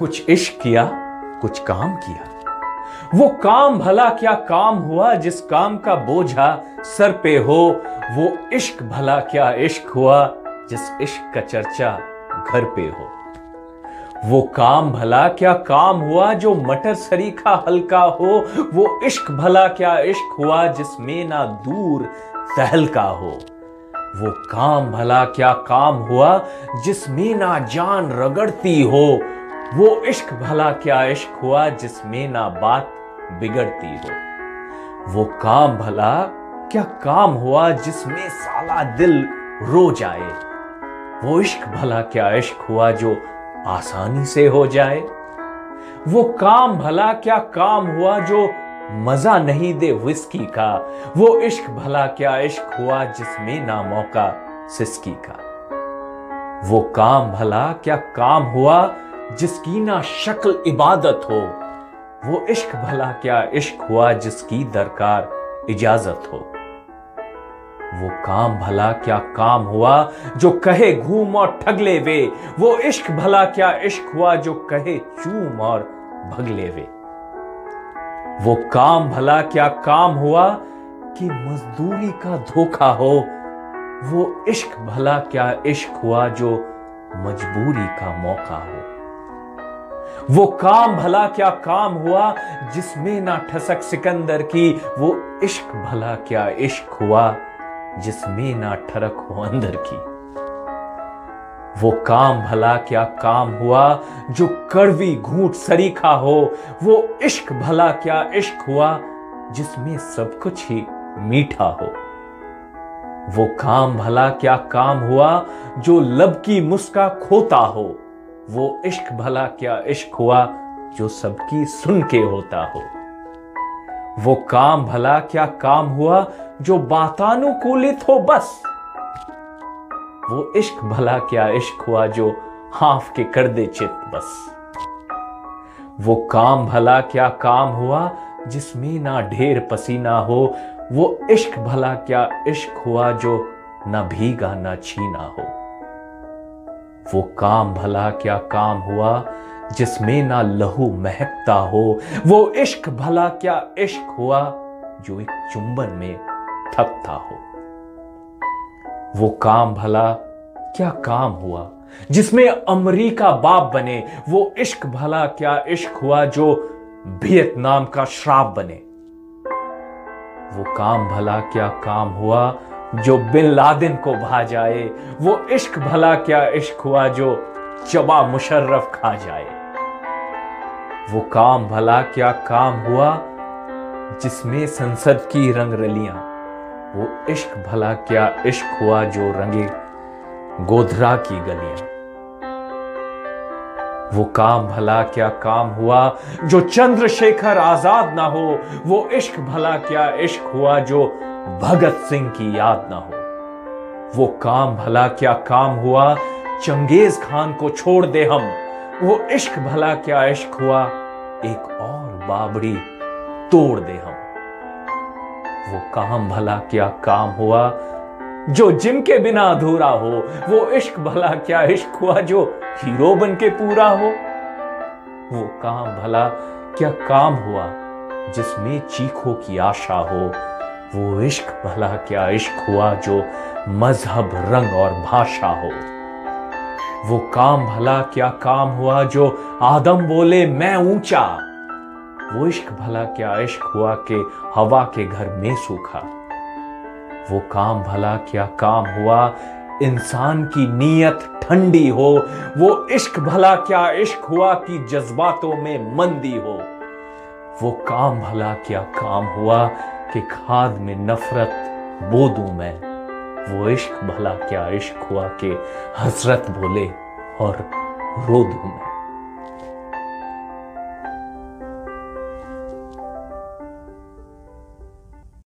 कुछ इश्क किया, कुछ काम किया। वो काम भला क्या काम हुआ, जिस काम का बोझा सर पे हो, वो इश्क भला क्या इश्क हुआ, जिस इश्क का चर्चा घर पे हो। वो काम भला क्या काम हुआ, जो मटर सरीखा हल्का हो, वो इश्क भला क्या इश्क हुआ जिसमें ना दूर तहलका हो। वो काम भला क्या काम हुआ जिसमें ना जान रगड़ती हो वो इश्क भला क्या इश्क हुआ जिसमें ना बात बिगड़ती हो? वो काम भला क्या काम हुआ जिसमें साला दिल रो जाए? वो इश्क भला क्या इश्क हुआ जो आसानी से हो जाए? वो काम भला क्या काम हुआ जो मज़ा नहीं दे विस्की का? वो इश्क भला क्या इश्क हुआ जिसमें ना मौका सिस्की का? वो काम भला क्या काम हुआ जिसकी ना शक्ल इबादत हो, वो इश्क भला क्या इश्क हुआ जिसकी दरकार इजाज़त हो। वो काम भला क्या काम हुआ जो कहे घूम और ठगले वे। वो इश्क भला क्या इश्क हुआ जो कहे चूम और भगले वे। वो काम भला क्या काम हुआ कि मजदूरी का धोखा हो। वो इश्क भला क्या इश्क हुआ जो मजबूरी का मौका हो। वो काम, भला क्या काम हुआ, जिसमें ना ठसक सिकंदर की, वो इश्क, भला क्या इश्क हुआ, जिसमें ना ठरक हो अंदर की। वो काम, भला क्या काम हुआ, जो कड़वी घूट सरीखा हो, वो इश्क, भला क्या इश्क हुआ, जिसमें सब कुछ ही मीठा हो। वो काम, भला क्या काम हुआ, जो लब की मुस्का खोता हो वो इश्क भला क्या इश्क हुआ जो सबकी सुन के होता हो? वो काम भला क्या काम हुआ जो बातानुकूलित हो बस? वो इश्क भला क्या इश्क हुआ जो हाफ़ के कर दे चित बस? वो काम भला क्या काम हुआ जिसमें ना ढेर पसीना हो? वो इश्क भला क्या इश्क हुआ जो ना भीगा ना छीना हो? वो काम भला क्या काम हुआ, जिसमें ना लहू महकता हो, वो इश्क भला क्या इश्क हुआ, जो एक चुंबन में थकता हो। वो काम भला क्या काम हुआ, जिसमें अमरीका बाप बने, वो इश्क भला क्या इश्क हुआ, जो वियतनाम का श्राप बने। वो काम भला क्या काम हुआ जो बिन लादिन को भा जाए, वो इश्क भला क्या इश्क हुआ जो चबा मुशर्रफ खा जाए? वो काम भला क्या काम हुआ जिसमें संसद की रंग रलियाँ वो इश्क भला क्या इश्क हुआ जो रंगे गोधरा की गलियाँ? वो काम भला क्या काम हुआ? जो चंद्रशेखर आज़ाद ना हो, वो इश्क भला क्या इश्क हुआ? जो भगत सिंह की याद ना हो, वो काम भला क्या काम हुआ? चंगेज खान को छोड़ दे हम, वो इश्क भला क्या इश्क हुआ? एक और बाबरी तोड़ दे हम। वो काम भला क्या काम हुआ? जो जिम के बिना अधूरा हो, वो इश्क भला क्या इश्क हुआ जो हीरो बन के पूरा हो? वो काम भला क्या काम हुआ जिसमें चीखों की आशा हो? वो इश्क भला क्या इश्क हुआ जो मज़हब, रंग और भाषा हो? वो काम भला क्या काम हुआ जो आदम बोले, मैं ऊँचा वो इश्क भला क्या इश्क हुआ के हवा के घर में सूखा? वो काम भला क्या काम हुआ? इंसान की नीयत ठंडी हो, वो इश्क भला क्या इश्क हुआ कि जज्बातों में मंदी हो? वो काम भला क्या काम हुआ कि खाद में नफरत बो दूँ मैं? वो इश्क भला क्या इश्क हुआ कि हसरत बोले और रो दूँ मैं?